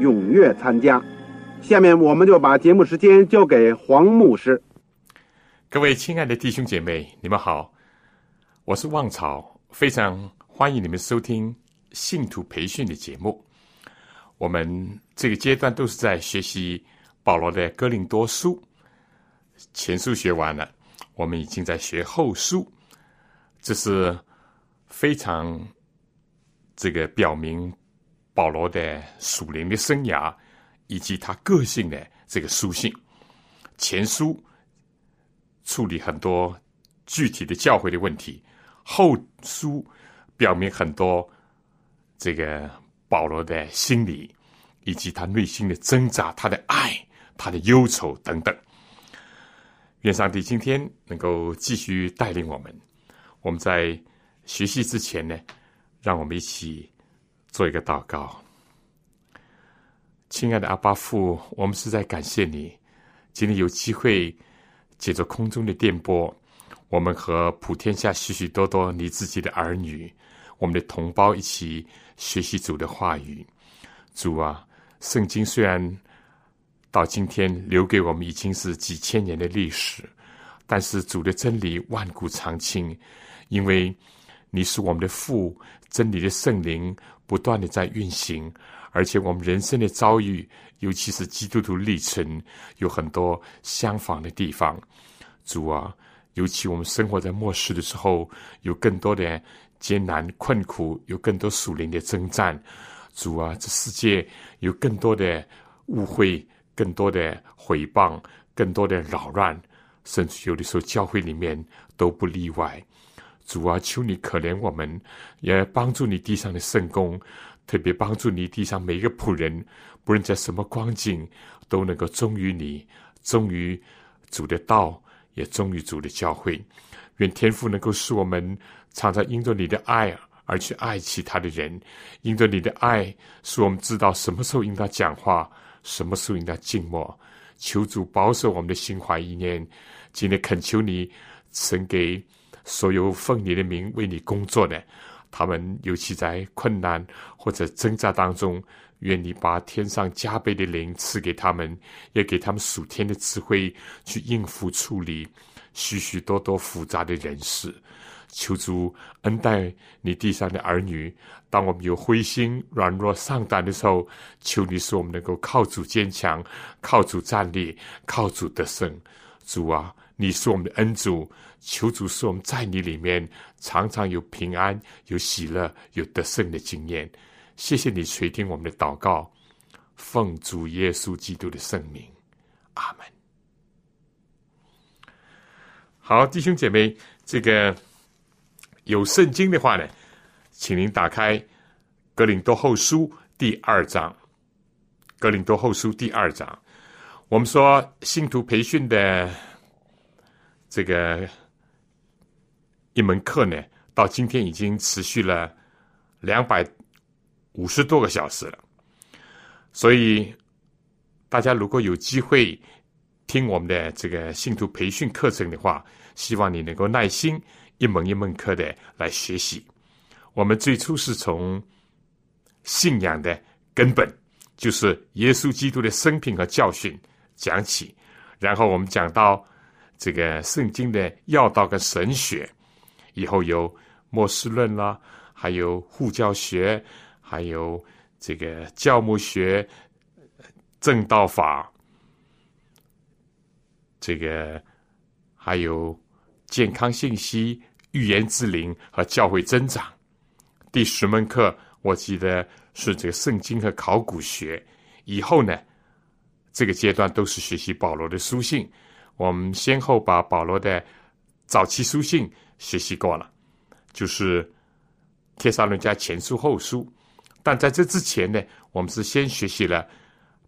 踊跃参加。下面我们就把节目时间交给黄牧师。各位亲爱的弟兄姐妹，你们好，我是旺草，非常欢迎你们收听信徒培训的节目。我们这个阶段都是在学习保罗的哥林多书，前书学完了。我们已经在学后书，这是非常这个表明保罗的属灵的生涯以及他个性的这个书信。前书处理很多具体的教会的问题，后书表明很多这个保罗的心理以及他内心的挣扎、他的爱、他的忧愁等等。愿上帝今天能够继续带领我们。我们在学习之前呢，让我们一起做一个祷告。亲爱的阿巴父，我们是在感谢你，今天有机会借着空中的电波，我们和普天下许许多多你自己的儿女，我们的同胞一起学习主的话语。主啊，圣经虽然。到今天，留给我们已经是几千年的历史，但是主的真理万古长青，因为你是我们的父，真理的圣灵不断的在运行，而且我们人生的遭遇，尤其是基督徒历程，有很多相仿的地方。主啊，尤其我们生活在末世的时候，有更多的艰难困苦，有更多属灵的征战。主啊，这世界有更多的误会。更多的毁谤，更多的扰乱，甚至有的时候教会里面都不例外。主啊，求你可怜我们，也帮助你地上的圣公，特别帮助你地上每一个仆人，不论在什么光景，都能够忠于你，忠于主的道，也忠于主的教会。愿天父能够使我们常常因着你的爱而去爱其他的人，因着你的爱，使我们知道什么时候应当讲话。什么时候应该静默？求主保守我们的心怀意念。今天恳求你，赐给所有奉你的名为你工作的，他们尤其在困难或者挣扎当中，愿你把天上加倍的灵赐给他们，也给他们属天的智慧，去应付处理许许多多复杂的人事。求主恩待你地上的儿女。当我们有灰心、软弱、丧胆的时候，求你使我们能够靠主坚强，靠主站立，靠主得胜。主啊，你是我们的恩主，求主使我们在你里面常常有平安、有喜乐、有得胜的经验。谢谢你垂听我们的祷告，奉主耶稣基督的圣名，阿门。好，弟兄姐妹，这个。有圣经的话呢，请您打开《格林多后书》第二章，《格林多后书》第二章。我们说信徒培训的这个一门课呢，到今天已经持续了两百五十多个小时了。所以大家如果有机会听我们的这个信徒培训课程的话，希望你能够耐心。一门一门课的来学习，我们最初是从信仰的根本，就是耶稣基督的生平和教训讲起，然后我们讲到这个圣经的要道跟神学，以后有末世论啦，还有护教学，还有这个教牧学、正道法，这个还有健康信息、预言之灵和教会增长。第十门课，我记得是这个圣经和考古学。以后呢，这个阶段都是学习保罗的书信。我们先后把保罗的早期书信学习过了，就是《帖撒论家前书》《后书》。但在这之前呢，我们是先学习了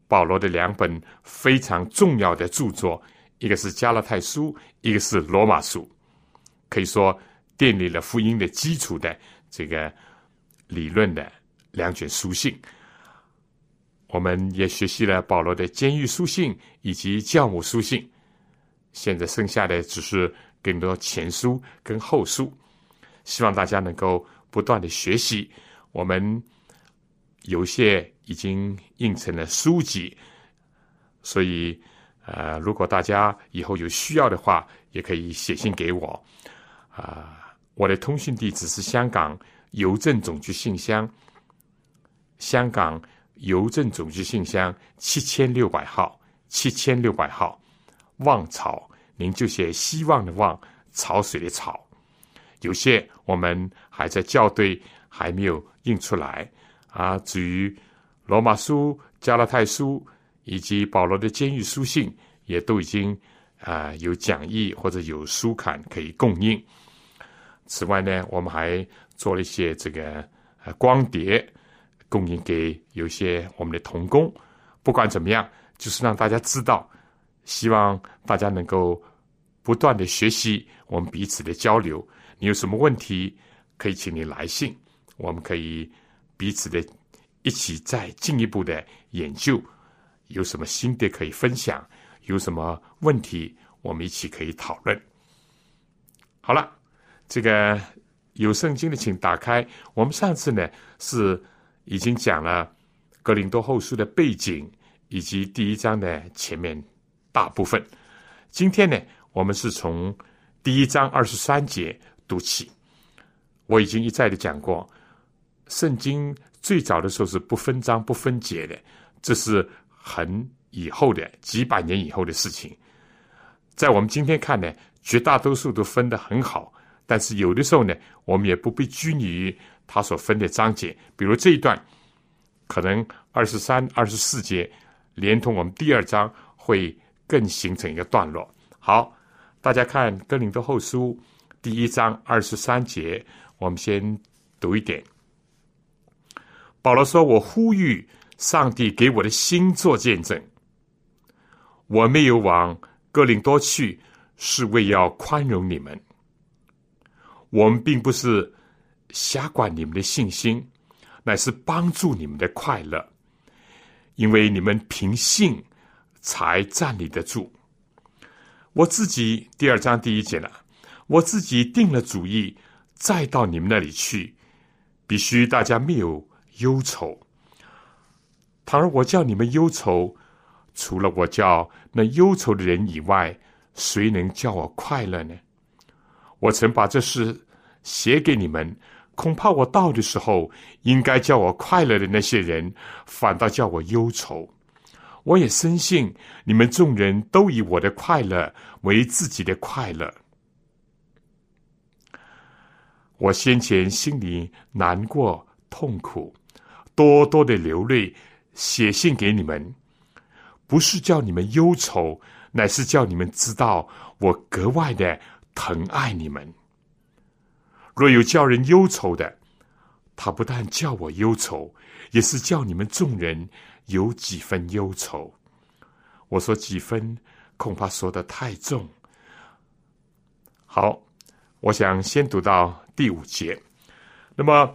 保罗的两本非常重要的著作，一个是《加拉太书》，一个是《罗马书》，可以说奠定了福音的基础的这个理论的两卷书信。我们也学习了保罗的监狱书信以及教母书信，现在剩下的只是更多前书跟后书。希望大家能够不断的学习。我们有些已经印成了书籍，所以呃，如果大家以后有需要的话，也可以写信给我。啊，我的通讯地址是香港邮政总局信箱，香港。邮政总局信箱七千六百号，七千六百号，望草，您就写希望的望，潮水的潮。有些我们还在校对，还没有印出来啊。至于罗马书、加拉太书以及保罗的监狱书信，也都已经啊有讲义或者有书刊可以供应。此外呢，我们还做了一些这个呃光碟。供应给有些我们的童工，不管怎么样，就是让大家知道，希望大家能够不断的学习我们彼此的交流。你有什么问题，可以请你来信，我们可以彼此的一起再进一步的研究，有什么新的可以分享，有什么问题，我们一起可以讨论。好了，这个有圣经的，请打开。我们上次呢是。已经讲了《格林多后书》的背景以及第一章的前面大部分。今天呢，我们是从第一章二十三节读起。我已经一再的讲过，圣经最早的时候是不分章不分节的，这是很以后的几百年以后的事情。在我们今天看呢，绝大多数都分得很好，但是有的时候呢，我们也不必拘泥于。他所分的章节，比如这一段，可能二十三、二十四节，连同我们第二章会更形成一个段落。好，大家看《哥林多后书》第一章二十三节，我们先读一点。保罗说：“我呼吁上帝给我的心做见证，我没有往哥林多去，是为要宽容你们。我们并不是。”瞎管你们的信心，乃是帮助你们的快乐，因为你们凭信才站立得住。我自己第二章第一节了，我自己定了主意，再到你们那里去，必须大家没有忧愁。倘若我叫你们忧愁，除了我叫那忧愁的人以外，谁能叫我快乐呢？我曾把这事写给你们。恐怕我到的时候，应该叫我快乐的那些人，反倒叫我忧愁。我也深信你们众人都以我的快乐为自己的快乐。我先前心里难过痛苦，多多的流泪，写信给你们，不是叫你们忧愁，乃是叫你们知道我格外的疼爱你们。若有叫人忧愁的，他不但叫我忧愁，也是叫你们众人有几分忧愁。我说几分，恐怕说的太重。好，我想先读到第五节。那么，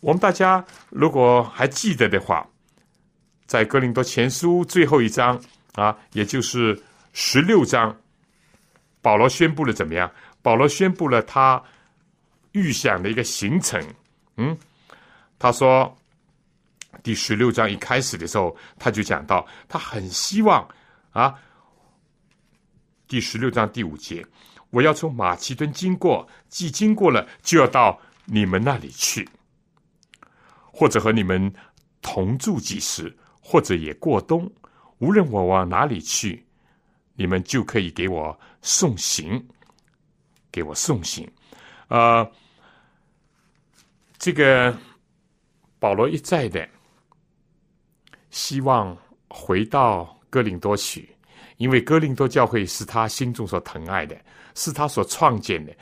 我们大家如果还记得的话，在哥林多前书最后一章啊，也就是十六章，保罗宣布了怎么样？保罗宣布了他。预想的一个行程，嗯，他说第十六章一开始的时候，他就讲到他很希望啊，第十六章第五节，我要从马其顿经过，既经过了，就要到你们那里去，或者和你们同住几时，或者也过冬。无论我往哪里去，你们就可以给我送行，给我送行。呃，这个保罗一再的希望回到哥林多去，因为哥林多教会是他心中所疼爱的，是他所创建的。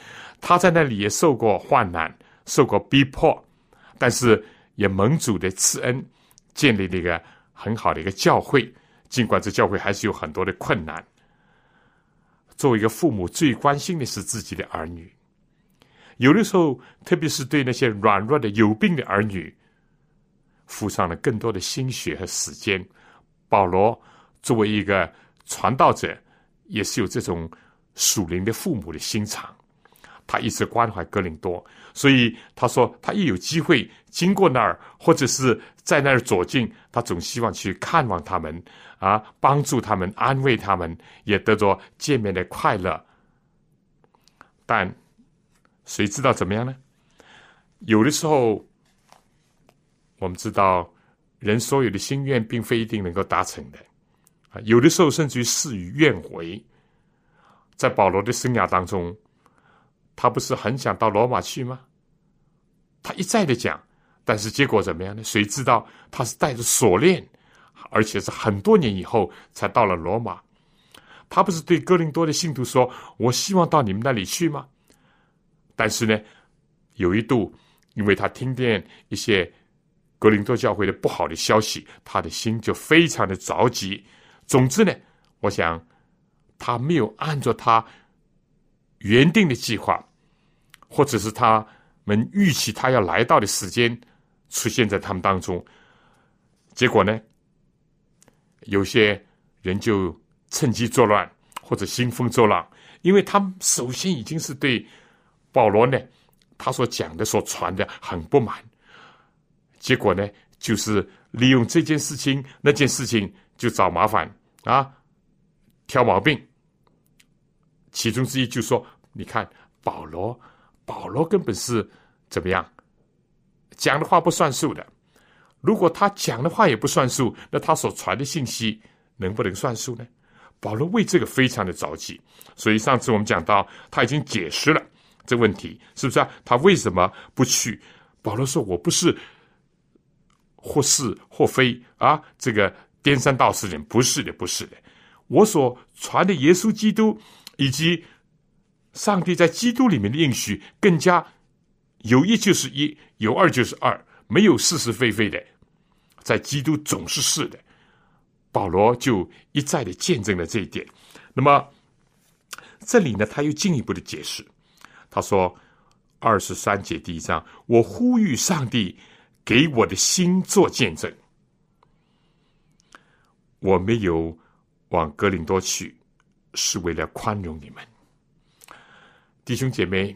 他在那里也受过患难，受过逼迫，但是也蒙主的赐恩，建立了一个很好的一个教会。尽管这教会还是有很多的困难，作为一个父母，最关心的是自己的儿女。有的时候，特别是对那些软弱的、有病的儿女，付上了更多的心血和时间。保罗作为一个传道者，也是有这种属灵的父母的心肠。他一直关怀格林多，所以他说，他一有机会经过那儿，或者是在那儿走近，他总希望去看望他们，啊，帮助他们，安慰他们，也得着见面的快乐。但谁知道怎么样呢？有的时候，我们知道，人所有的心愿并非一定能够达成的，啊，有的时候甚至于事与愿违。在保罗的生涯当中。他不是很想到罗马去吗？他一再的讲，但是结果怎么样呢？谁知道他是带着锁链，而且是很多年以后才到了罗马。他不是对哥林多的信徒说：“我希望到你们那里去吗？”但是呢，有一度，因为他听见一些格林多教会的不好的消息，他的心就非常的着急。总之呢，我想他没有按照他。原定的计划，或者是他们预期他要来到的时间出现在他们当中，结果呢，有些人就趁机作乱或者兴风作浪，因为他们首先已经是对保罗呢他所讲的、所传的很不满，结果呢，就是利用这件事情、那件事情就找麻烦啊，挑毛病。其中之一就说：“你看，保罗，保罗根本是怎么样讲的话不算数的。如果他讲的话也不算数，那他所传的信息能不能算数呢？”保罗为这个非常的着急。所以上次我们讲到，他已经解释了这问题，是不是啊？他为什么不去？保罗说：“我不是或是或非啊，这个颠三倒四人，不是的，不是的。我所传的耶稣基督。”以及上帝在基督里面的应许，更加有一就是一，有二就是二，没有是是非非的，在基督总是是的。保罗就一再的见证了这一点。那么这里呢，他又进一步的解释，他说二十三节第一章，我呼吁上帝给我的心做见证，我没有往格林多去。是为了宽容你们，弟兄姐妹。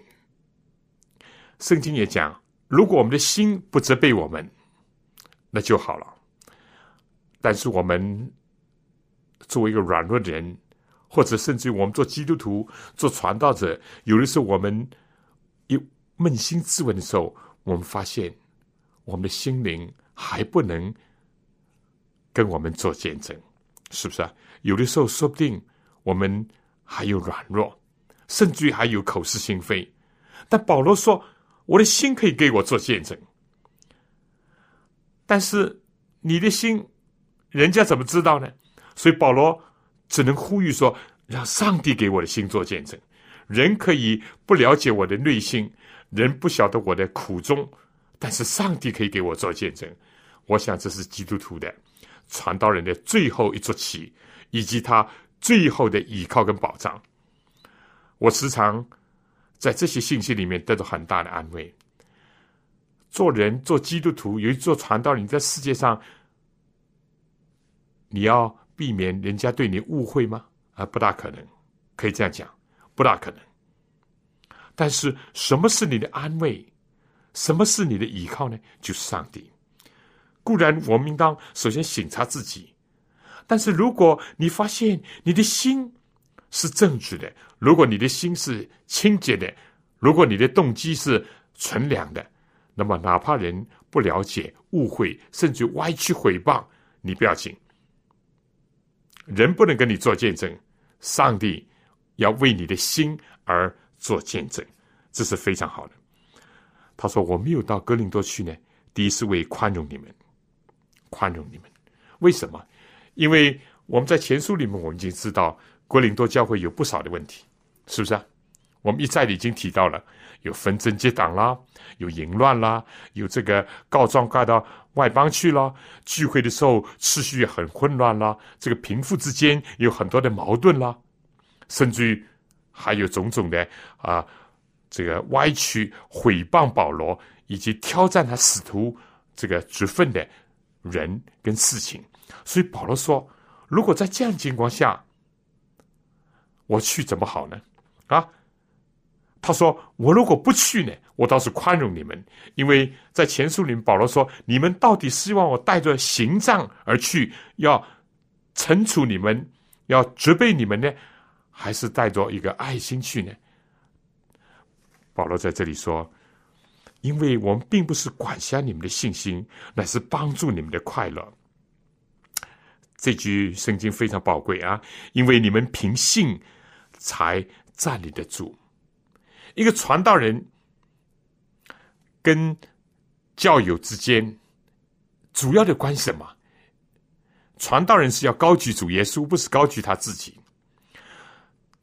圣经也讲，如果我们的心不责备我们，那就好了。但是我们作为一个软弱的人，或者甚至于我们做基督徒、做传道者，有的时候我们一扪心自问的时候，我们发现我们的心灵还不能跟我们做见证，是不是啊？有的时候说不定。我们还有软弱，甚至于还有口是心非，但保罗说：“我的心可以给我做见证。”但是你的心，人家怎么知道呢？所以保罗只能呼吁说：“让上帝给我的心做见证。”人可以不了解我的内心，人不晓得我的苦衷，但是上帝可以给我做见证。我想这是基督徒的传道人的最后一座棋，以及他。最后的依靠跟保障，我时常在这些信息里面得到很大的安慰。做人做基督徒，有一做传道，你在世界上，你要避免人家对你误会吗？啊，不大可能，可以这样讲，不大可能。但是，什么是你的安慰？什么是你的依靠呢？就是上帝。固然，我们应当首先省察自己。但是，如果你发现你的心是正直的，如果你的心是清洁的，如果你的动机是纯良的，那么哪怕人不了解、误会，甚至歪曲毁谤，你不要紧。人不能跟你做见证，上帝要为你的心而做见证，这是非常好的。他说：“我没有到哥林多去呢，第一是为宽容你们，宽容你们。为什么？因为我们在前书里面，我们已经知道哥林多教会有不少的问题，是不是啊？我们一再的已经提到了，有纷争结党啦，有淫乱啦，有这个告状告到。”外邦去了，聚会的时候秩序很混乱啦。这个贫富之间有很多的矛盾啦，甚至于还有种种的啊，这个歪曲、毁谤保罗以及挑战他使徒这个职分的人跟事情。所以保罗说：“如果在这样情况下，我去怎么好呢？”啊。他说：“我如果不去呢，我倒是宽容你们，因为在前书里面，保罗说：你们到底希望我带着刑杖而去，要惩处你们，要责备你们呢，还是带着一个爱心去呢？”保罗在这里说：“因为我们并不是管辖你们的信心，乃是帮助你们的快乐。”这句圣经非常宝贵啊，因为你们凭信才站立得住。一个传道人跟教友之间主要的关系什么？传道人是要高举主耶稣，不是高举他自己。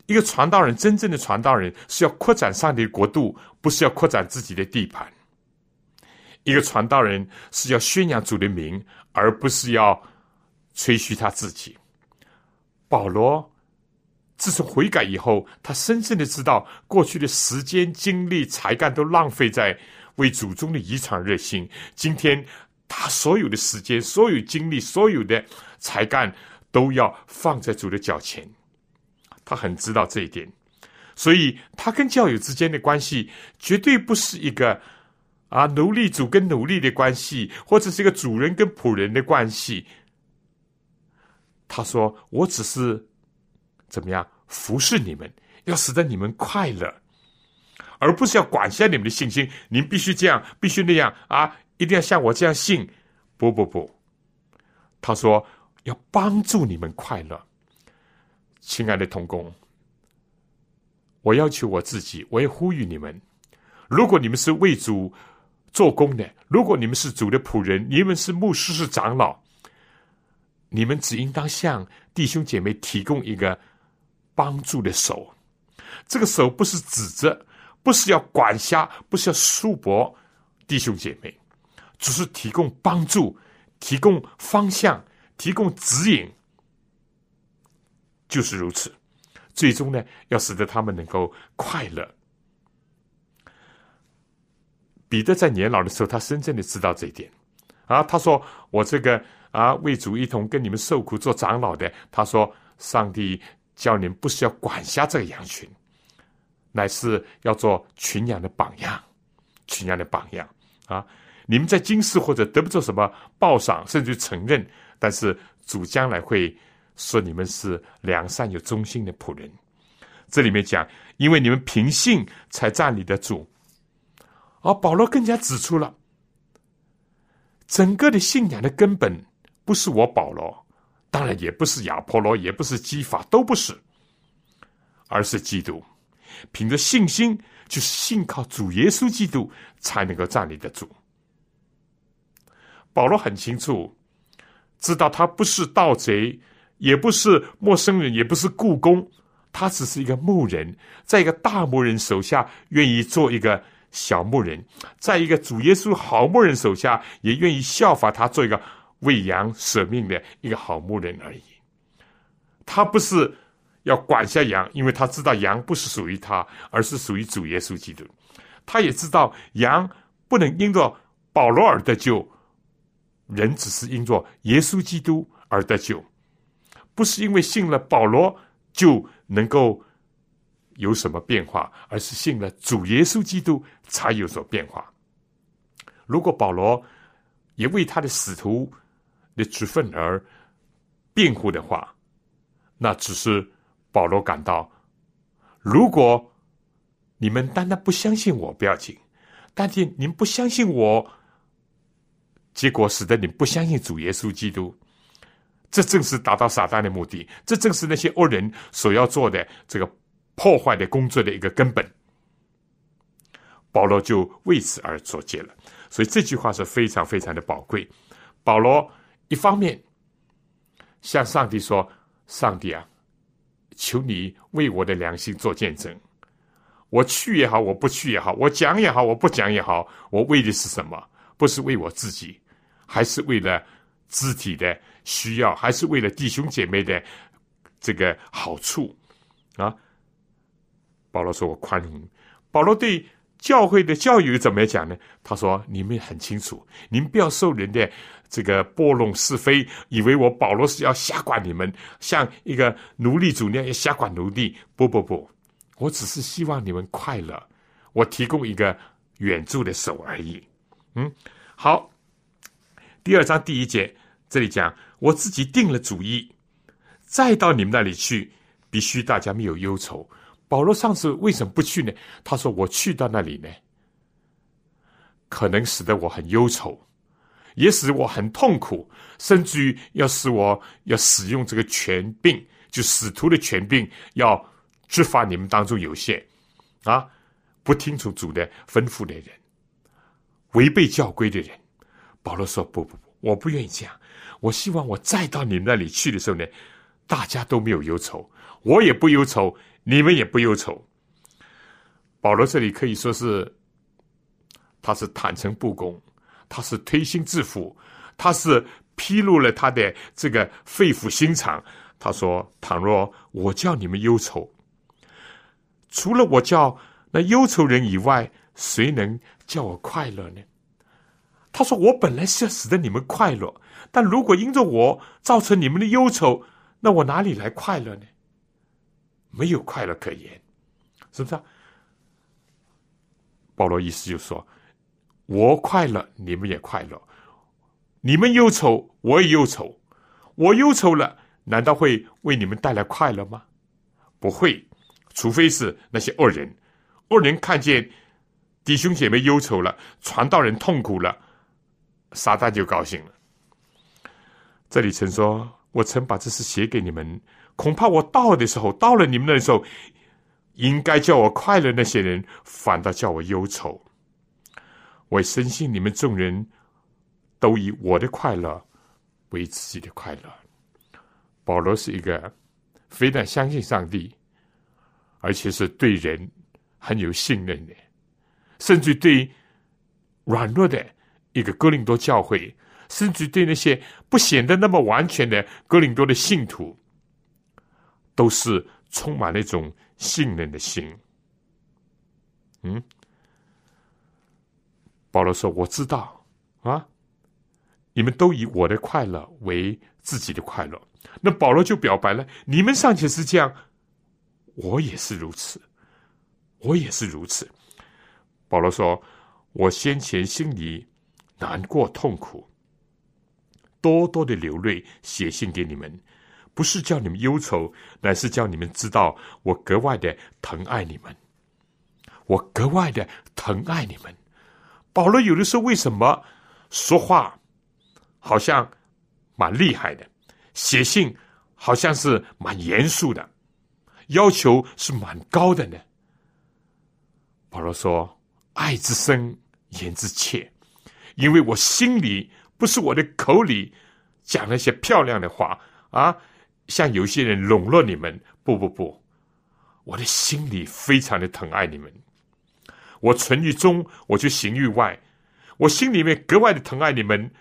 一个传道人，真正的传道人是要扩展上帝的国度，不是要扩展自己的地盘。一个传道人是要宣扬主的名，而不是要吹嘘他自己。保罗。自从悔改以后，他深深的知道，过去的时间、精力、才干都浪费在为祖宗的遗传热心。今天，他所有的时间、所有精力、所有的才干，都要放在主的脚前。他很知道这一点，所以他跟教友之间的关系，绝对不是一个啊奴隶主跟奴隶的关系，或者是一个主人跟仆人的关系。他说：“我只是。”怎么样服侍你们？要使得你们快乐，而不是要管辖你们的信心。您必须这样，必须那样啊！一定要像我这样信。不不不，他说要帮助你们快乐。亲爱的同工，我要求我自己，我也呼吁你们：如果你们是为主做工的，如果你们是主的仆人，你们是牧师、是长老，你们只应当向弟兄姐妹提供一个。帮助的手，这个手不是指责，不是要管辖，不是要束缚弟兄姐妹，只是提供帮助，提供方向，提供指引，就是如此。最终呢，要使得他们能够快乐。彼得在年老的时候，他深深的知道这一点啊。他说：“我这个啊，为主一同跟你们受苦做长老的。”他说：“上帝。”教你们不是要管辖这个羊群，乃是要做群羊的榜样，群羊的榜样啊！你们在今世或者得不到什么报赏，甚至承认，但是主将来会说你们是良善有忠心的仆人。这里面讲，因为你们凭信才站立的主，而保罗更加指出了，整个的信仰的根本不是我保罗。当然也不是亚波罗，也不是基法，都不是，而是基督。凭着信心，就是信靠主耶稣基督，才能够站立得住。保罗很清楚，知道他不是盗贼，也不是陌生人，也不是故宫，他只是一个牧人，在一个大牧人手下，愿意做一个小牧人；在一个主耶稣好牧人手下，也愿意效法他，做一个。为羊舍命的一个好牧人而已，他不是要管下羊，因为他知道羊不是属于他，而是属于主耶稣基督。他也知道羊不能因着保罗而得救，人只是因着耶稣基督而得救，不是因为信了保罗就能够有什么变化，而是信了主耶稣基督才有所变化。如果保罗也为他的使徒，的职分而辩护的话，那只是保罗感到，如果你们单单不相信我不要紧，但是你们不相信我结果使得你不相信主耶稣基督。这正是达到撒旦的目的，这正是那些恶人所要做的这个破坏的工作的一个根本。保罗就为此而作戒了，所以这句话是非常非常的宝贵。保罗一方面向上帝说：“上帝啊，求你为我的良心做见证，我去也好，我不去也好，我讲也好，我不讲也好，我为的是什么？不是为我自己，还是为了肢体的。”需要还是为了弟兄姐妹的这个好处啊？保罗说：“我宽容。”保罗对教会的教育怎么讲呢？他说：“你们很清楚，您不要受人的这个拨弄是非，以为我保罗是要瞎管你们，像一个奴隶主那样要瞎管奴隶。不不不，我只是希望你们快乐，我提供一个援助的手而已。”嗯，好。第二章第一节这里讲。我自己定了主意，再到你们那里去，必须大家没有忧愁。保罗上次为什么不去呢？他说：“我去到那里呢，可能使得我很忧愁，也使我很痛苦，甚至于要使我要使用这个权柄，就使徒的权柄，要执法你们当中有限啊，不听从主的吩咐的人，违背教规的人。”保罗说：“不不不，我不愿意这样。”我希望我再到你们那里去的时候呢，大家都没有忧愁，我也不忧愁，你们也不忧愁。保罗这里可以说是，他是坦诚不公，他是推心置腹，他是披露了他的这个肺腑心肠。他说：“倘若我叫你们忧愁，除了我叫那忧愁人以外，谁能叫我快乐呢？”他说：“我本来是要使得你们快乐。”但如果因着我造成你们的忧愁，那我哪里来快乐呢？没有快乐可言，是不是？啊保罗意思就说：我快乐，你们也快乐；你们忧愁，我也忧愁。我忧愁了，难道会为你们带来快乐吗？不会，除非是那些恶人。恶人看见弟兄姐妹忧愁了，传道人痛苦了，撒旦就高兴了。这里曾说：“我曾把这事写给你们，恐怕我到的时候，到了你们那时候，应该叫我快乐那些人，反倒叫我忧愁。我深信你们众人都以我的快乐为自己的快乐。”保罗是一个非但相信上帝，而且是对人很有信任的，甚至对软弱的一个哥林多教会。甚至对那些不显得那么完全的哥林多的信徒，都是充满那种信任的心。嗯，保罗说：“我知道啊，你们都以我的快乐为自己的快乐。”那保罗就表白了：“你们尚且是这样，我也是如此，我也是如此。”保罗说：“我先前心里难过痛苦。”多多的流泪，写信给你们，不是叫你们忧愁，乃是叫你们知道我格外的疼爱你们，我格外的疼爱你们。保罗有的时候为什么说话好像蛮厉害的，写信好像是蛮严肃的，要求是蛮高的呢？保罗说：“爱之深，言之切，因为我心里。”不是我的口里讲那些漂亮的话啊，像有些人笼络你们。不不不，我的心里非常的疼爱你们。我存于中，我就行于外。我心里面格外的疼爱你们。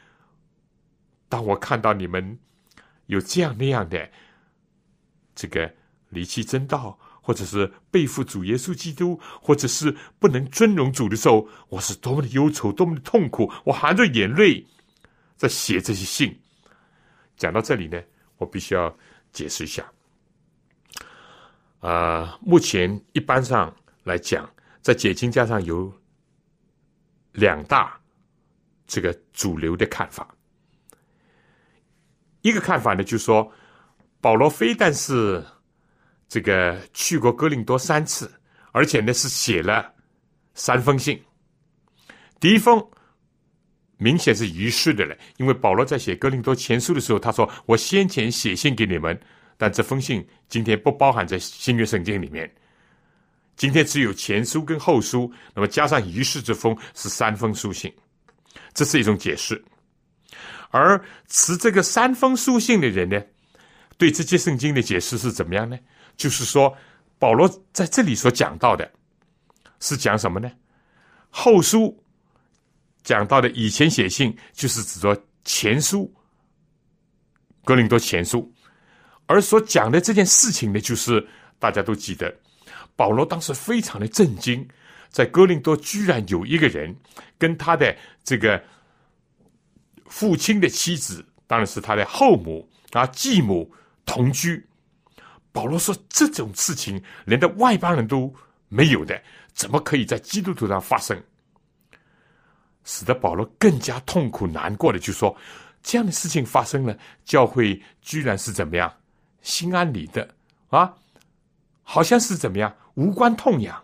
当我看到你们有这样那样的这个离弃真道，或者是背负主耶稣基督，或者是不能尊荣主的时候，我是多么的忧愁，多么的痛苦，我含着眼泪。在写这些信，讲到这里呢，我必须要解释一下。啊，目前一般上来讲，在解经家上有两大这个主流的看法。一个看法呢，就是说保罗非但是这个去过哥林多三次，而且呢是写了三封信。第一封。明显是遗失的了。因为保罗在写哥林多前书的时候，他说：“我先前写信给你们，但这封信今天不包含在新约圣经里面。今天只有前书跟后书，那么加上遗失之封是三封书信，这是一种解释。而持这个三封书信的人呢，对这些圣经的解释是怎么样呢？就是说，保罗在这里所讲到的，是讲什么呢？后书。”讲到的以前写信，就是指着前书，格林多前书，而所讲的这件事情呢，就是大家都记得，保罗当时非常的震惊，在哥林多居然有一个人跟他的这个父亲的妻子，当然是他的后母啊继母同居。保罗说这种事情连的外邦人都没有的，怎么可以在基督徒上发生？使得保罗更加痛苦难过的，就说这样的事情发生了，教会居然是怎么样心安理得啊？好像是怎么样无关痛痒，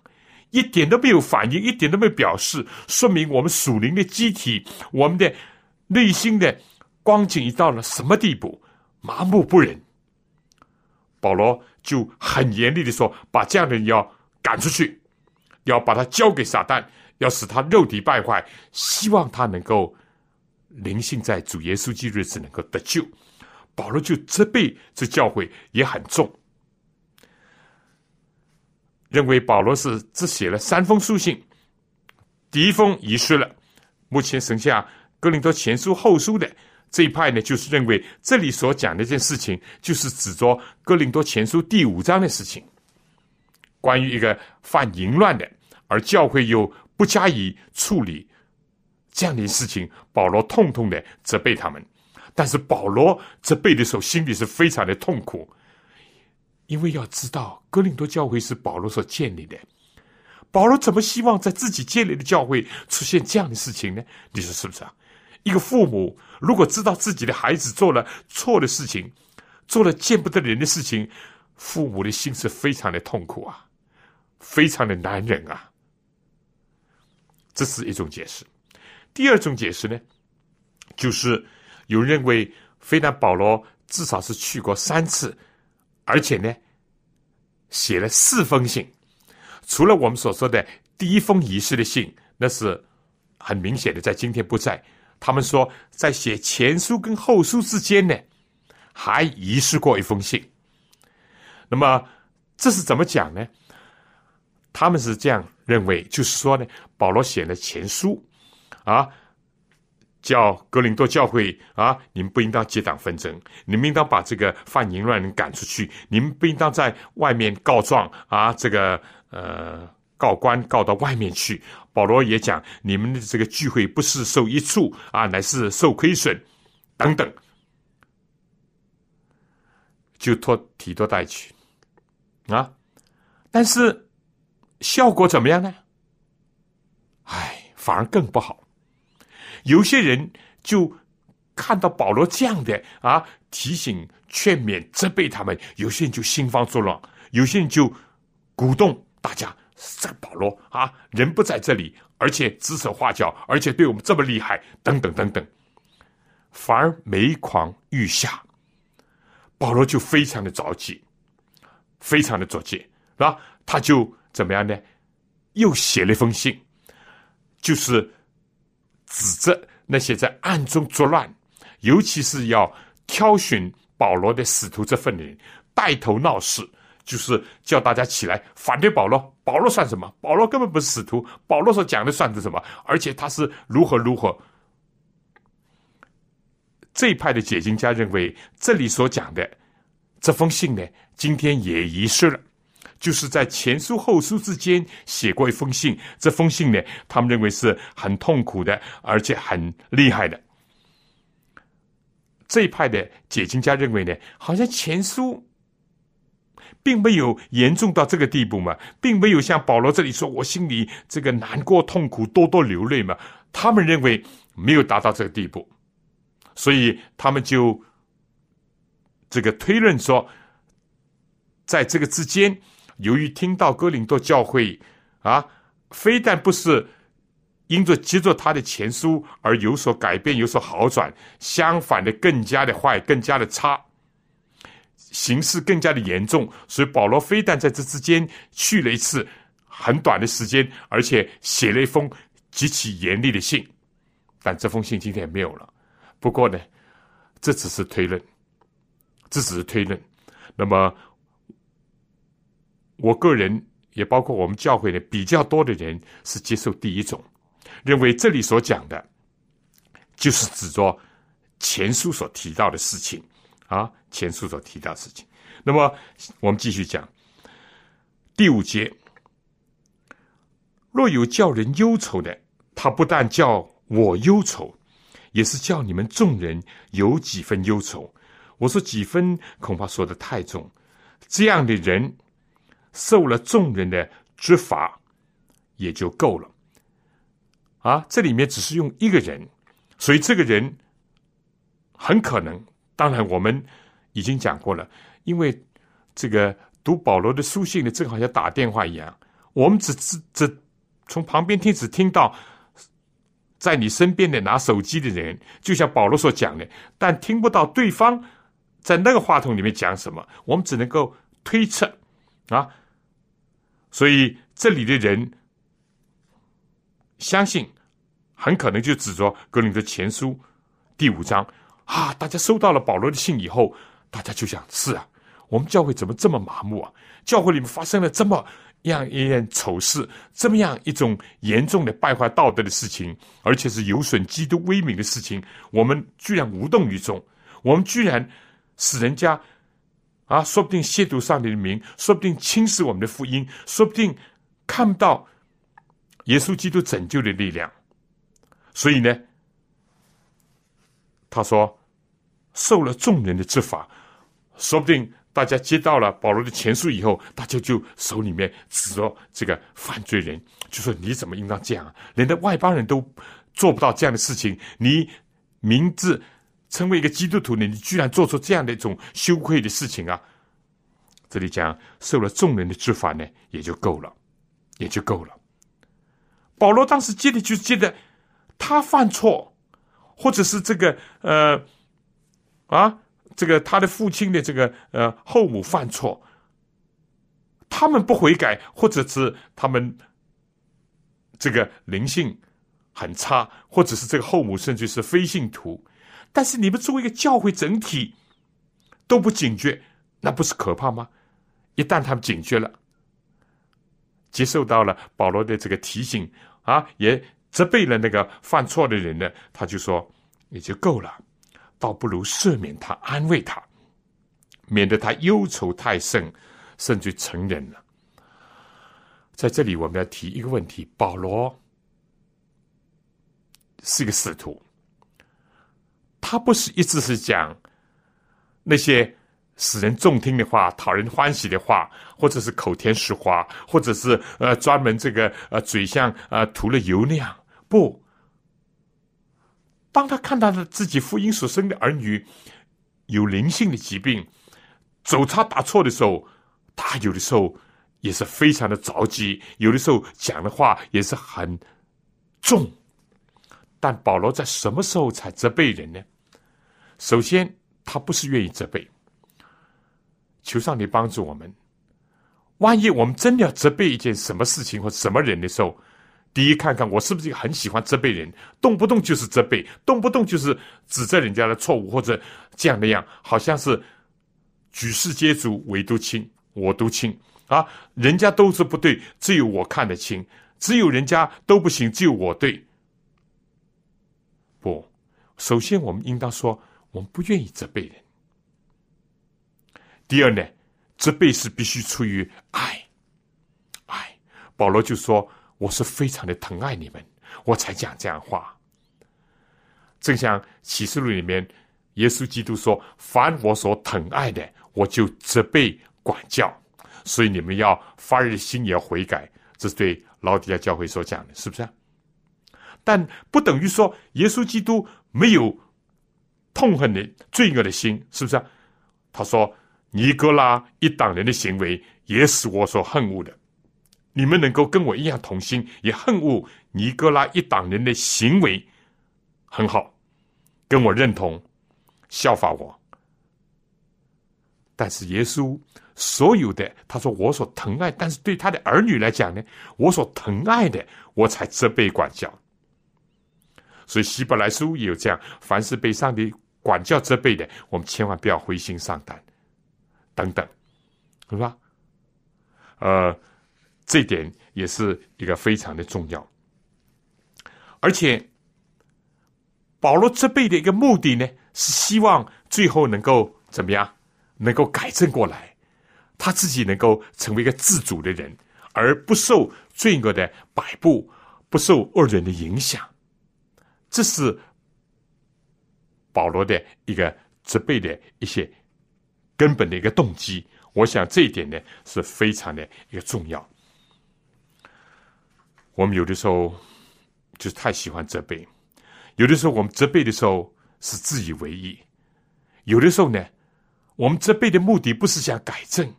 一点都没有反应，一点都没有表示，说明我们属灵的机体，我们的内心的光景已到了什么地步？麻木不仁。保罗就很严厉的说：“把这样的人要赶出去，要把他交给撒旦。”要使他肉体败坏，希望他能够灵性在主耶稣基督日子能够得救。保罗就责备这教会也很重，认为保罗是只写了三封书信，第一封遗失了，目前剩下哥林多前书后书的这一派呢，就是认为这里所讲的这件事情，就是指着哥林多前书第五章的事情，关于一个犯淫乱的，而教会又。不加以处理这样的事情，保罗痛痛的责备他们。但是保罗责备的时候，心里是非常的痛苦，因为要知道，哥林多教会是保罗所建立的。保罗怎么希望在自己建立的教会出现这样的事情呢？你说是不是啊？一个父母如果知道自己的孩子做了错的事情，做了见不得人的事情，父母的心是非常的痛苦啊，非常的难忍啊。这是一种解释。第二种解释呢，就是有人认为，非但保罗至少是去过三次，而且呢，写了四封信。除了我们所说的第一封遗失的信，那是很明显的，在今天不在。他们说，在写前书跟后书之间呢，还遗失过一封信。那么这是怎么讲呢？他们是这样。认为就是说呢，保罗写了前书，啊，叫格林多教会啊，你们不应当结党纷争，你们应当把这个犯淫乱人赶出去，你们不应当在外面告状啊，这个呃告官告到外面去。保罗也讲，你们的这个聚会不是受益处啊，乃是受亏损等等，就托提多带去啊，但是。效果怎么样呢？哎，反而更不好。有些人就看到保罗这样的啊，提醒、劝勉、责备他们；有些人就心慌作乱；有些人就鼓动大家：这保罗啊，人不在这里，而且指手画脚，而且对我们这么厉害，等等等等，反而每况愈下。保罗就非常的着急，非常的着急，是吧？他就。怎么样呢？又写了一封信，就是指责那些在暗中作乱，尤其是要挑选保罗的使徒这份人，带头闹事，就是叫大家起来反对保罗。保罗算什么？保罗根本不是使徒。保罗所讲的算是什么？而且他是如何如何？这一派的解经家认为，这里所讲的这封信呢，今天也遗失了。就是在前书后书之间写过一封信，这封信呢，他们认为是很痛苦的，而且很厉害的。这一派的解经家认为呢，好像前书并没有严重到这个地步嘛，并没有像保罗这里说我心里这个难过痛苦，多多流泪嘛。他们认为没有达到这个地步，所以他们就这个推论说，在这个之间。由于听到哥林多教会啊，非但不是因着接着他的前书而有所改变、有所好转，相反的更加的坏、更加的差，形势更加的严重。所以保罗非但在这之间去了一次很短的时间，而且写了一封极其严厉的信。但这封信今天也没有了。不过呢，这只是推论，这只是推论。那么，我个人也包括我们教会的，比较多的人是接受第一种，认为这里所讲的，就是指着前书所提到的事情啊，前书所提到事情。那么，我们继续讲第五节：若有叫人忧愁的，他不但叫。我忧愁，也是叫你们众人有几分忧愁。我说几分，恐怕说的太重。这样的人受了众人的之罚，也就够了。啊，这里面只是用一个人，所以这个人很可能，当然我们已经讲过了，因为这个读保罗的书信呢，正好像打电话一样，我们只只只从旁边听，只听到。在你身边的拿手机的人，就像保罗所讲的，但听不到对方在那个话筒里面讲什么，我们只能够推测啊。所以这里的人相信，很可能就指着格林的前书第五章啊。大家收到了保罗的信以后，大家就想：是啊，我们教会怎么这么麻木啊？教会里面发生了这么……样一件丑事，这么样一种严重的败坏道德的事情，而且是有损基督威名的事情，我们居然无动于衷，我们居然使人家啊，说不定亵渎上帝的名，说不定轻视我们的福音，说不定看不到耶稣基督拯救的力量。所以呢，他说受了众人的执法，说不定。大家接到了保罗的前书以后，大家就手里面指着这个犯罪人，就说：“你怎么应当这样？连的外邦人都做不到这样的事情，你明知成为一个基督徒呢，你居然做出这样的一种羞愧的事情啊！”这里讲受了众人的制罚呢，也就够了，也就够了。保罗当时接的就是接的他犯错，或者是这个呃啊。这个他的父亲的这个呃后母犯错，他们不悔改，或者是他们这个灵性很差，或者是这个后母甚至是非信徒，但是你们作为一个教会整体都不警觉，那不是可怕吗？一旦他们警觉了，接受到了保罗的这个提醒啊，也责备了那个犯错的人呢，他就说也就够了。倒不如赦免他，安慰他，免得他忧愁太甚，甚至成人了。在这里，我们要提一个问题：保罗是一个使徒，他不是一直是讲那些使人中听的话、讨人欢喜的话，或者是口甜实滑，或者是呃专门这个呃嘴像呃涂了油那样，不。当他看到了自己福音所生的儿女有灵性的疾病，走差打错的时候，他有的时候也是非常的着急，有的时候讲的话也是很重。但保罗在什么时候才责备人呢？首先，他不是愿意责备，求上帝帮助我们。万一我们真的要责备一件什么事情或什么人的时候，第一，看看我是不是很喜欢责备人，动不动就是责备，动不动就是指责人家的错误或者这样那样，好像是举世皆浊唯独清，我独清啊！人家都是不对，只有我看得清；只有人家都不行，只有我对。不，首先我们应当说，我们不愿意责备人。第二呢，责备是必须出于爱，爱。保罗就说。我是非常的疼爱你们，我才讲这样话。正像启示录里面，耶稣基督说：“凡我所疼爱的，我就责备管教。”所以你们要发热心，也要悔改。这是对老底下教会所讲的，是不是？但不等于说耶稣基督没有痛恨的罪恶的心，是不是？他说：“尼哥拉一党人的行为，也是我所恨恶的。”你们能够跟我一样同心，也恨恶尼哥拉一党人的行为，很好，跟我认同，效法我。但是耶稣所有的，他说我所疼爱，但是对他的儿女来讲呢，我所疼爱的，我才责备管教。所以希伯来书也有这样：凡是被上帝管教责备的，我们千万不要灰心丧胆，等等，是吧？呃。这点也是一个非常的重要，而且保罗责备的一个目的呢，是希望最后能够怎么样，能够改正过来，他自己能够成为一个自主的人，而不受罪恶的摆布，不受恶人的影响。这是保罗的一个责备的一些根本的一个动机。我想这一点呢，是非常的一个重要。我们有的时候就是太喜欢责备，有的时候我们责备的时候是自以为意，有的时候呢，我们责备的目的不是想改正，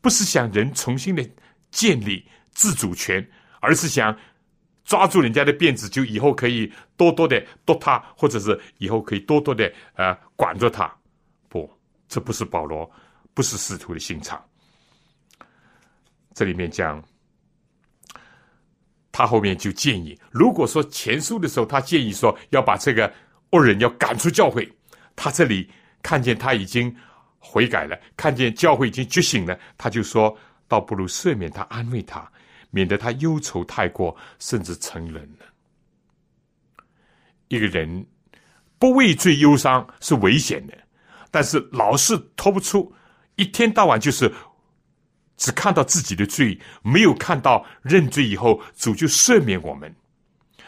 不是想人重新的建立自主权，而是想抓住人家的辫子，就以后可以多多的剁他，或者是以后可以多多的呃管着他。不，这不是保罗，不是使徒的心肠。这里面讲。他后面就建议，如果说前书的时候，他建议说要把这个恶人要赶出教会，他这里看见他已经悔改了，看见教会已经觉醒了，他就说倒不如赦免他，安慰他，免得他忧愁太过，甚至成人了。一个人不畏罪忧伤是危险的，但是老是脱不出，一天到晚就是。只看到自己的罪，没有看到认罪以后主就赦免我们；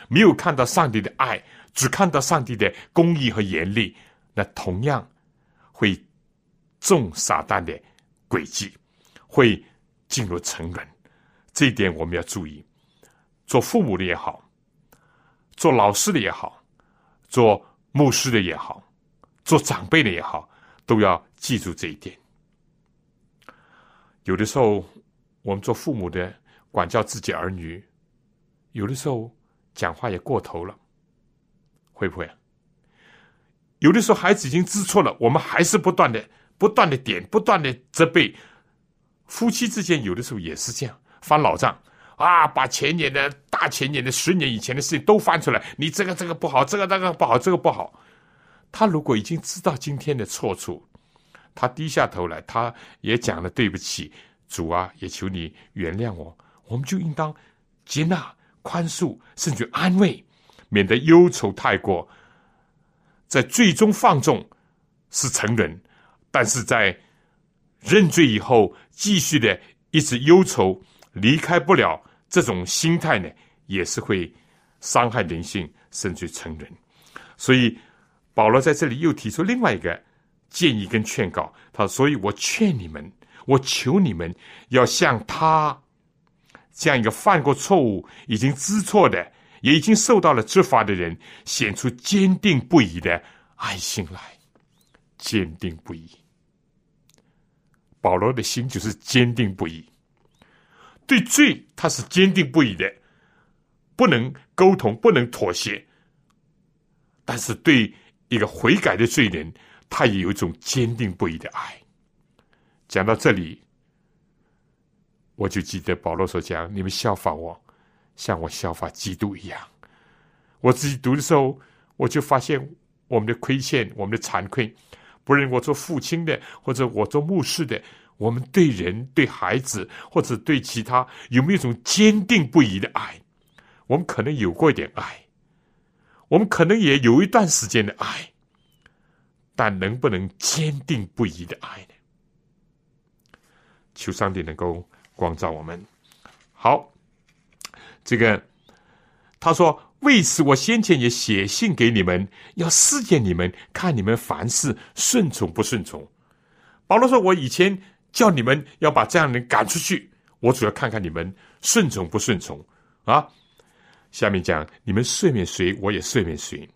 没有看到上帝的爱，只看到上帝的公义和严厉，那同样会中撒旦的诡计，会进入沉沦。这一点我们要注意。做父母的也好，做老师的也好，做牧师的也好，做长辈的也好，都要记住这一点。有的时候，我们做父母的管教自己儿女，有的时候讲话也过头了，会不会？有的时候孩子已经知错了，我们还是不断的、不断的点、不断的责备。夫妻之间有的时候也是这样，翻老账啊，把前年的大前年的十年以前的事情都翻出来，你这个这个不好，这个那个不好，这个不好。他如果已经知道今天的错处。他低下头来，他也讲了对不起，主啊，也求你原谅我。我们就应当接纳、宽恕，甚至安慰，免得忧愁太过，在最终放纵是成人，但是在认罪以后，继续的一直忧愁，离开不了这种心态呢，也是会伤害人性，甚至成人。所以保罗在这里又提出另外一个。建议跟劝告他说，所以我劝你们，我求你们，要像他这样一个犯过错误、已经知错的，也已经受到了执法的人，显出坚定不移的爱心来。坚定不移，保罗的心就是坚定不移。对罪，他是坚定不移的，不能沟通，不能妥协。但是对一个悔改的罪人，他也有一种坚定不移的爱。讲到这里，我就记得保罗所讲：“你们效法我，像我效法基督一样。”我自己读的时候，我就发现我们的亏欠，我们的惭愧。不论我做父亲的，或者我做牧师的，我们对人、对孩子，或者对其他，有没有一种坚定不移的爱？我们可能有过一点爱，我们可能也有一段时间的爱。但能不能坚定不移的爱呢？求上帝能够光照我们。好，这个他说：“为此，我先前也写信给你们，要试验你们，看你们凡事顺从不顺从。”保罗说：“我以前叫你们要把这样的人赶出去，我主要看看你们顺从不顺从啊。”下面讲：“你们赦免谁，我也赦免谁。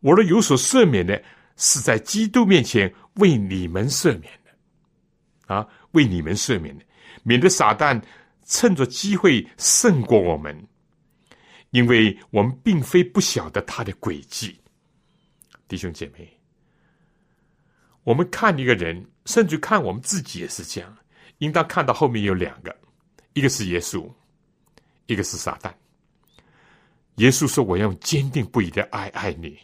我若有所赦免的。”是在基督面前为你们赦免的，啊，为你们赦免的，免得撒旦趁着机会胜过我们，因为我们并非不晓得他的诡计。弟兄姐妹，我们看一个人，甚至看我们自己也是这样，应当看到后面有两个，一个是耶稣，一个是撒旦。耶稣说：“我要用坚定不移的爱爱你，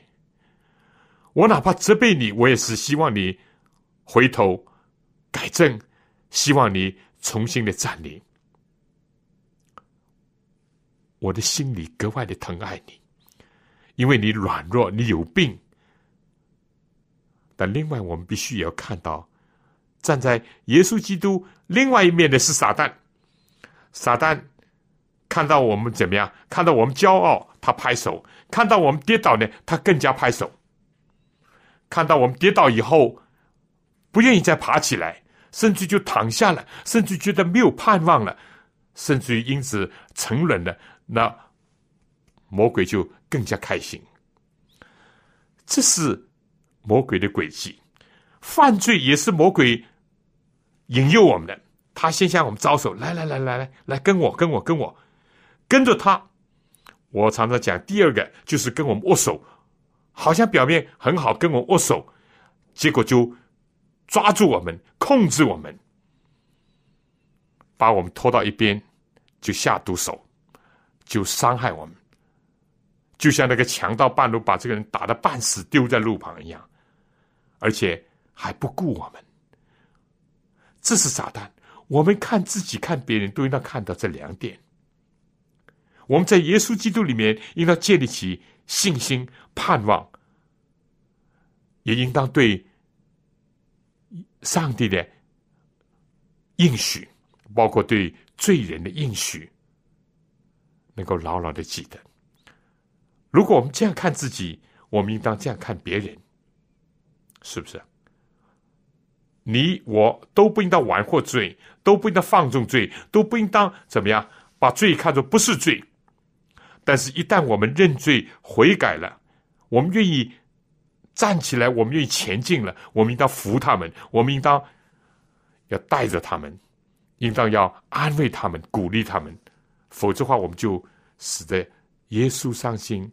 我哪怕责备你，我也是希望你回头改正，希望你重新的站立。我的心里格外的疼爱你，因为你软弱，你有病。但另外，我们必须也要看到，站在耶稣基督另外一面的是撒旦，撒旦。”看到我们怎么样？看到我们骄傲，他拍手；看到我们跌倒呢，他更加拍手。看到我们跌倒以后，不愿意再爬起来，甚至就躺下了，甚至觉得没有盼望了，甚至于因此沉沦了，那魔鬼就更加开心。这是魔鬼的诡计，犯罪也是魔鬼引诱我们的。他先向我们招手，来来来来来来，跟我，跟我，跟我。跟着他，我常常讲，第二个就是跟我们握手，好像表面很好，跟我握手，结果就抓住我们，控制我们，把我们拖到一边，就下毒手，就伤害我们，就像那个强盗半路把这个人打得半死，丢在路旁一样，而且还不顾我们。这是炸弹。我们看自己，看别人，都应当看到这两点。我们在耶稣基督里面，应当建立起信心、盼望，也应当对上帝的应许，包括对罪人的应许，能够牢牢的记得。如果我们这样看自己，我们应当这样看别人，是不是？你我都不应当玩或罪，都不应当放纵罪，都不应当怎么样把罪看作不是罪。但是，一旦我们认罪悔改了，我们愿意站起来，我们愿意前进了，我们应当扶他们，我们应当要带着他们，应当要安慰他们，鼓励他们。否则的话，我们就使得耶稣伤心，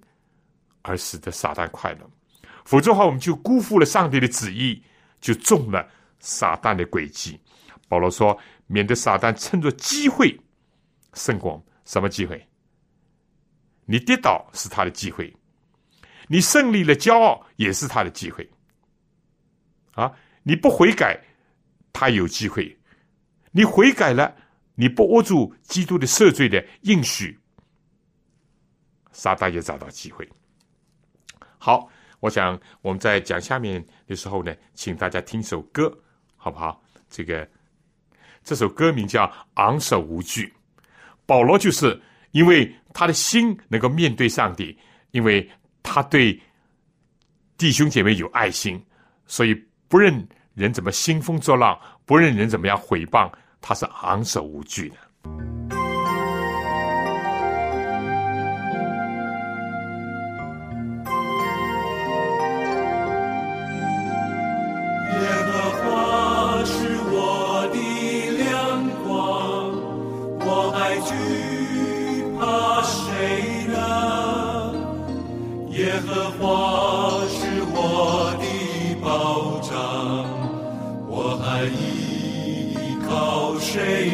而使得撒旦快乐；否则的话，我们就辜负了上帝的旨意，就中了撒旦的诡计。保罗说：“免得撒旦趁着机会胜过什么机会？”你跌倒是他的机会，你胜利了，骄傲也是他的机会。啊，你不悔改，他有机会；你悔改了，你不握住基督的赦罪的应许，撒旦也找到机会。好，我想我们在讲下面的时候呢，请大家听首歌，好不好？这个这首歌名叫《昂首无惧》，保罗就是因为。他的心能够面对上帝，因为他对弟兄姐妹有爱心，所以不认人怎么兴风作浪，不认人怎么样毁谤，他是昂首无惧的。神的爱是我的保障，我还依靠谁？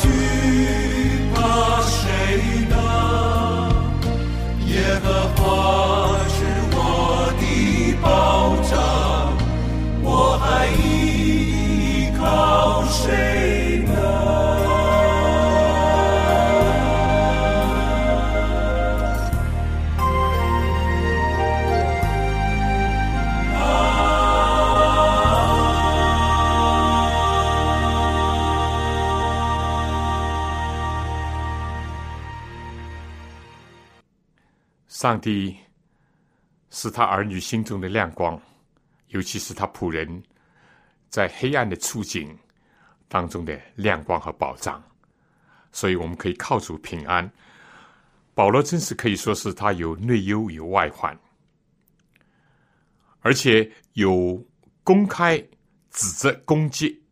我上帝是他儿女心中的亮光，尤其是他仆人在黑暗的处境当中的亮光和保障。所以我们可以靠主平安。保罗真是可以说是他有内忧有外患，而且有公开指责攻击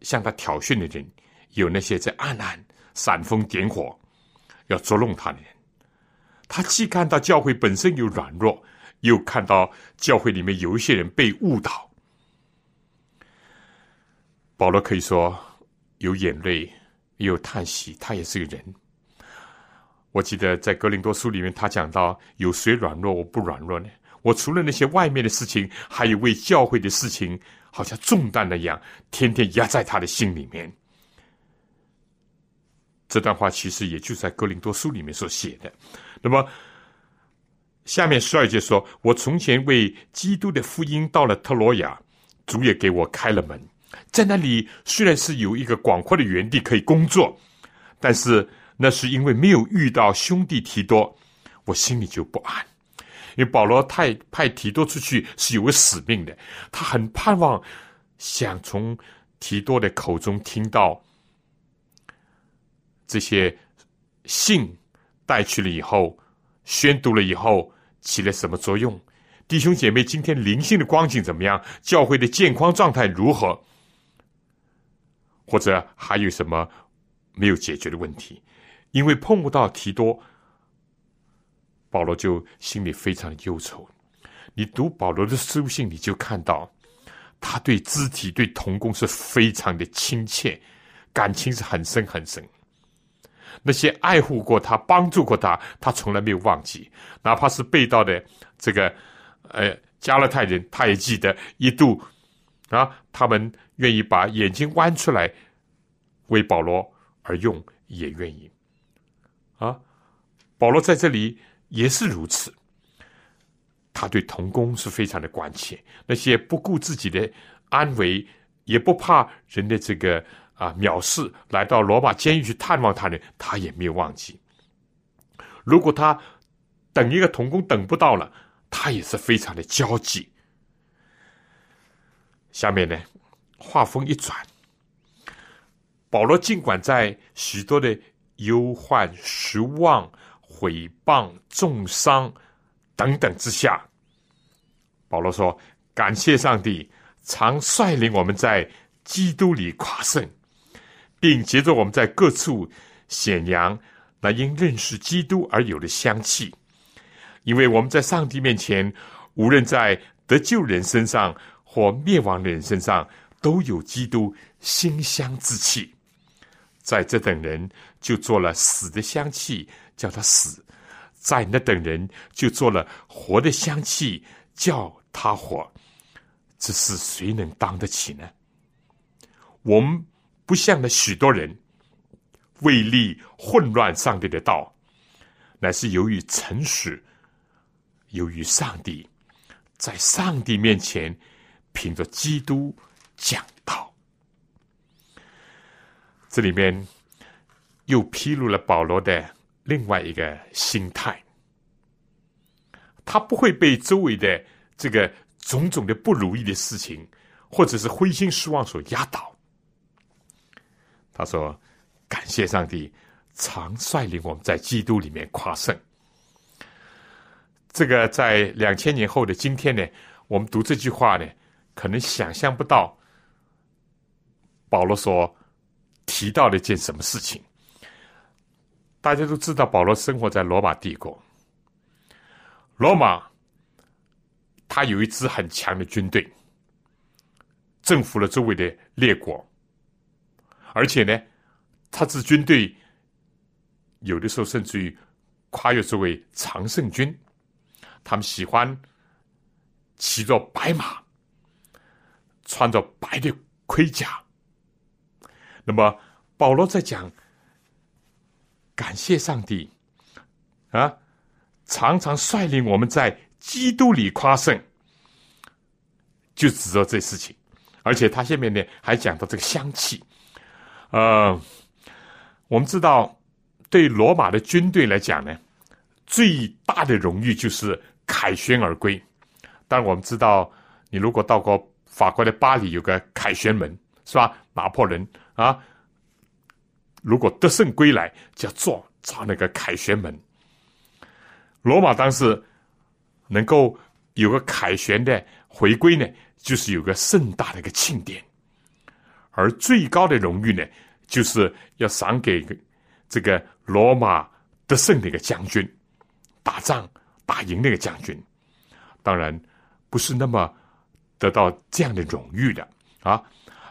向他挑衅的人，有那些在暗暗煽风点火要捉弄他的人。他既看到教会本身有软弱，又看到教会里面有一些人被误导。保罗可以说有眼泪，也有叹息，他也是个人。我记得在格林多书里面，他讲到：有谁软弱，我不软弱呢？我除了那些外面的事情，还有为教会的事情，好像重担那样，天天压在他的心里面。这段话其实也就在哥林多书里面所写的。那么，下面十二节说：“我从前为基督的福音到了特罗亚，主也给我开了门。在那里虽然是有一个广阔的园地可以工作，但是那是因为没有遇到兄弟提多，我心里就不安。因为保罗派派提多出去是有个使命的，他很盼望想从提多的口中听到。”这些信带去了以后，宣读了以后起了什么作用？弟兄姐妹，今天灵性的光景怎么样？教会的健康状态如何？或者还有什么没有解决的问题？因为碰不到提多，保罗就心里非常的忧愁。你读保罗的书信，你就看到他对肢体、对童工是非常的亲切，感情是很深很深。那些爱护过他、帮助过他，他从来没有忘记。哪怕是被盗的这个呃加勒泰人，他也记得一度啊，他们愿意把眼睛弯出来为保罗而用，也愿意啊。保罗在这里也是如此，他对童工是非常的关切。那些不顾自己的安危，也不怕人的这个。啊！藐视来到罗马监狱去探望他呢，他也没有忘记。如果他等一个童工等不到了，他也是非常的焦急。下面呢，话锋一转，保罗尽管在许多的忧患、失望、毁谤、重伤等等之下，保罗说：“感谢上帝，常率领我们在基督里夸胜。”并接着我们在各处显扬那因认识基督而有的香气，因为我们在上帝面前，无论在得救人身上或灭亡人身上，都有基督馨香之气。在这等人就做了死的香气，叫他死；在那等人就做了活的香气，叫他活。这是谁能当得起呢？我们。不像那许多人为利混乱上帝的道，乃是由于诚实由于上帝在上帝面前凭着基督讲道。这里面又披露了保罗的另外一个心态，他不会被周围的这个种种的不如意的事情，或者是灰心失望所压倒。他说：“感谢上帝，常率领我们在基督里面夸胜。”这个在两千年后的今天呢，我们读这句话呢，可能想象不到保罗所。提到了一件什么事情？大家都知道，保罗生活在罗马帝国。罗马，他有一支很强的军队，征服了周围的列国，而且呢，他这军队有的时候甚至于跨越作为常胜军。他们喜欢骑着白马，穿着白的盔甲。那么，保罗在讲感谢上帝啊，常常率领我们在基督里夸胜，就指着这事情。而且他下面呢还讲到这个香气。呃，我们知道，对罗马的军队来讲呢，最大的荣誉就是凯旋而归。但我们知道，你如果到过法国的巴黎，有个凯旋门，是吧？拿破仑。啊！如果得胜归来，就要做造那个凯旋门。罗马当时能够有个凯旋的回归呢，就是有个盛大的一个庆典。而最高的荣誉呢，就是要赏给这个罗马得胜的一个将军，打仗打赢那个将军。当然不是那么得到这样的荣誉的啊，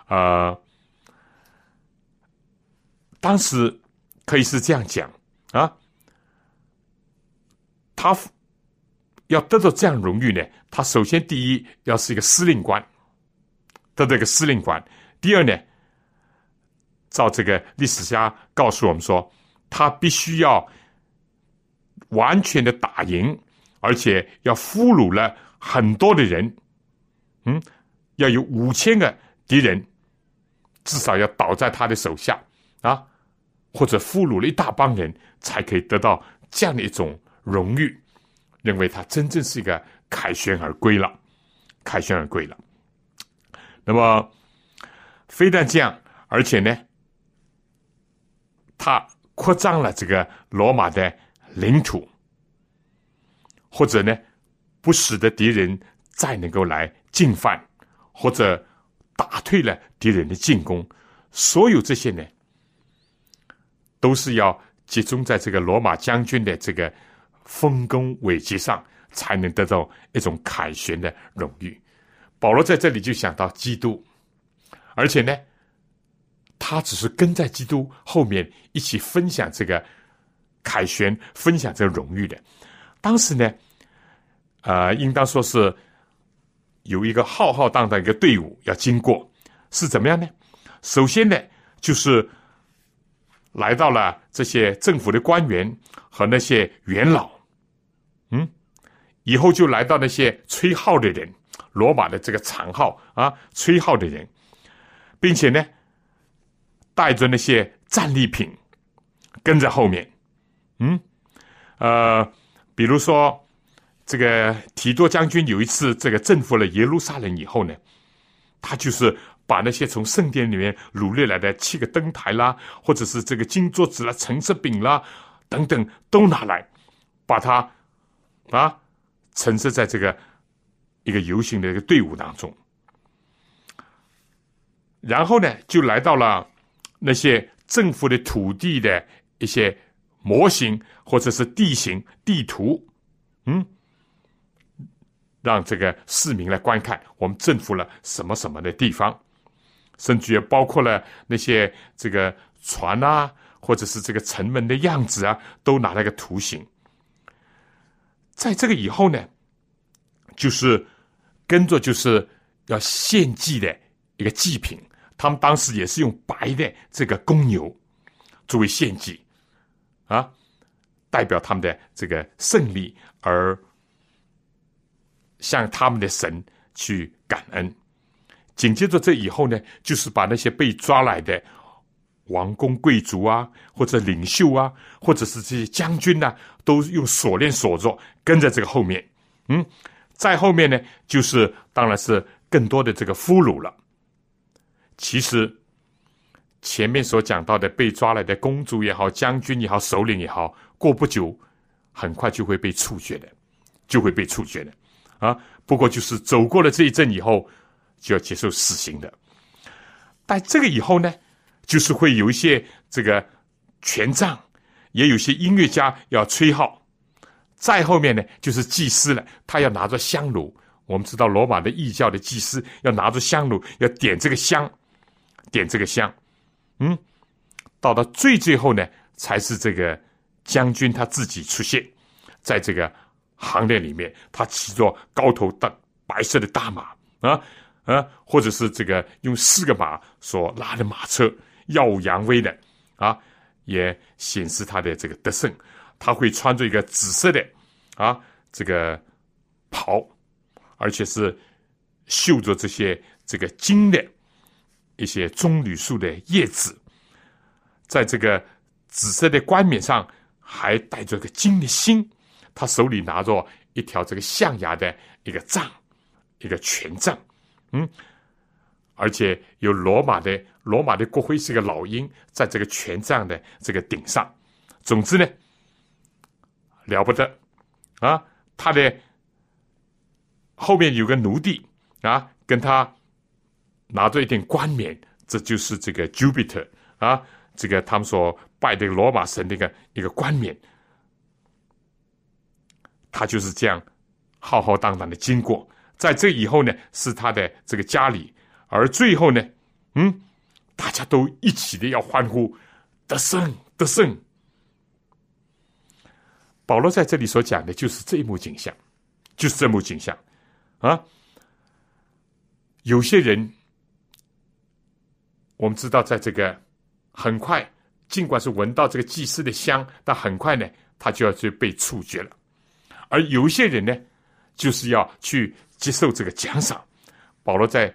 呃。当时可以是这样讲啊，他要得到这样荣誉呢，他首先第一要是一个司令官，得到一个司令官；第二呢，照这个历史家告诉我们说，他必须要完全的打赢，而且要俘虏了很多的人，嗯，要有五千个敌人，至少要倒在他的手下啊。或者俘虏了一大帮人，才可以得到这样的一种荣誉，认为他真正是一个凯旋而归了，凯旋而归了。那么，非但这样，而且呢，他扩张了这个罗马的领土，或者呢，不使得敌人再能够来进犯，或者打退了敌人的进攻，所有这些呢。都是要集中在这个罗马将军的这个丰功伟绩上，才能得到一种凯旋的荣誉。保罗在这里就想到基督，而且呢，他只是跟在基督后面一起分享这个凯旋、分享这个荣誉的。当时呢，呃，应当说是有一个浩浩荡荡一个队伍要经过，是怎么样呢？首先呢，就是。来到了这些政府的官员和那些元老，嗯，以后就来到那些吹号的人，罗马的这个长号啊，吹号的人，并且呢，带着那些战利品跟在后面，嗯，呃，比如说这个提多将军有一次这个征服了耶路撒冷以后呢，他就是。把那些从圣殿里面掳掠来的七个灯台啦，或者是这个金桌子啦、橙色饼啦等等，都拿来，把它啊陈设在这个一个游行的一个队伍当中。然后呢，就来到了那些政府的土地的一些模型或者是地形地图，嗯，让这个市民来观看我们政府了什么什么的地方。甚至也包括了那些这个船啊，或者是这个城门的样子啊，都拿了个图形。在这个以后呢，就是跟着就是要献祭的一个祭品。他们当时也是用白的这个公牛作为献祭，啊，代表他们的这个胜利而向他们的神去感恩。紧接着这以后呢，就是把那些被抓来的王公贵族啊，或者领袖啊，或者是这些将军呐，都用锁链锁着，跟在这个后面。嗯，在后面呢，就是当然是更多的这个俘虏了。其实前面所讲到的被抓来的公主也好，将军也好，首领也好，过不久很快就会被处决的，就会被处决的啊。不过就是走过了这一阵以后。就要接受死刑的，但这个以后呢，就是会有一些这个权杖，也有些音乐家要吹号，再后面呢，就是祭司了，他要拿着香炉。我们知道罗马的异教的祭司要拿着香炉，要点这个香，点这个香。嗯，到了最最后呢，才是这个将军他自己出现在这个行列里面，他骑着高头大白色的大马啊。啊，或者是这个用四个马所拉的马车，耀武扬威的，啊，也显示他的这个得胜。他会穿着一个紫色的啊这个袍，而且是绣着这些这个金的一些棕榈树的叶子，在这个紫色的冠冕上还带着个金的星。他手里拿着一条这个象牙的一个杖，一个权杖。嗯，而且有罗马的罗马的国徽是个老鹰，在这个权杖的这个顶上。总之呢，了不得啊！他的后面有个奴隶啊，跟他拿着一顶冠冕，这就是这个 Jupiter 啊，这个他们所拜的罗马神的一个一个冠冕。他就是这样浩浩荡荡的经过。在这以后呢，是他的这个家里，而最后呢，嗯，大家都一起的要欢呼，得胜，得胜。保罗在这里所讲的就是这一幕景象，就是这幕景象啊。有些人，我们知道，在这个很快，尽管是闻到这个祭司的香，但很快呢，他就要去被处决了。而有一些人呢，就是要去。接受这个奖赏，保罗在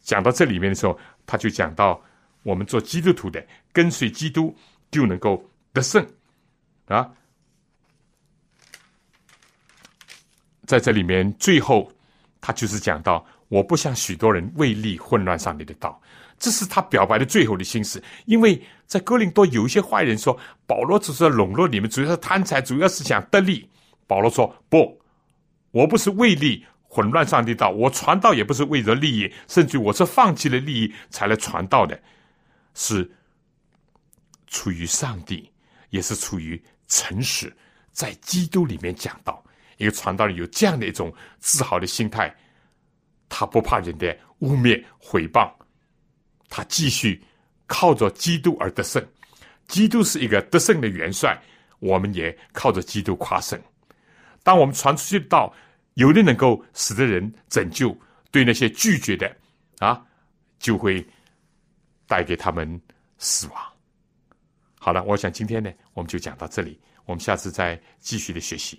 讲到这里面的时候，他就讲到我们做基督徒的跟随基督就能够得胜啊。在这里面最后，他就是讲到我不像许多人为利混乱上帝的道，这是他表白的最后的心思。因为在哥林多有一些坏人说保罗只是笼络你们，主要是贪财，主要是想得利。保罗说不，我不是为利。混乱上帝道，我传道也不是为了利益，甚至我是放弃了利益才来传道的，是出于上帝，也是出于诚实，在基督里面讲道。一个传道人有这样的一种自豪的心态，他不怕人的污蔑毁谤，他继续靠着基督而得胜。基督是一个得胜的元帅，我们也靠着基督夸胜。当我们传出去的道。有的能够使得人拯救，对那些拒绝的啊，就会带给他们死亡。好了，我想今天呢，我们就讲到这里，我们下次再继续的学习。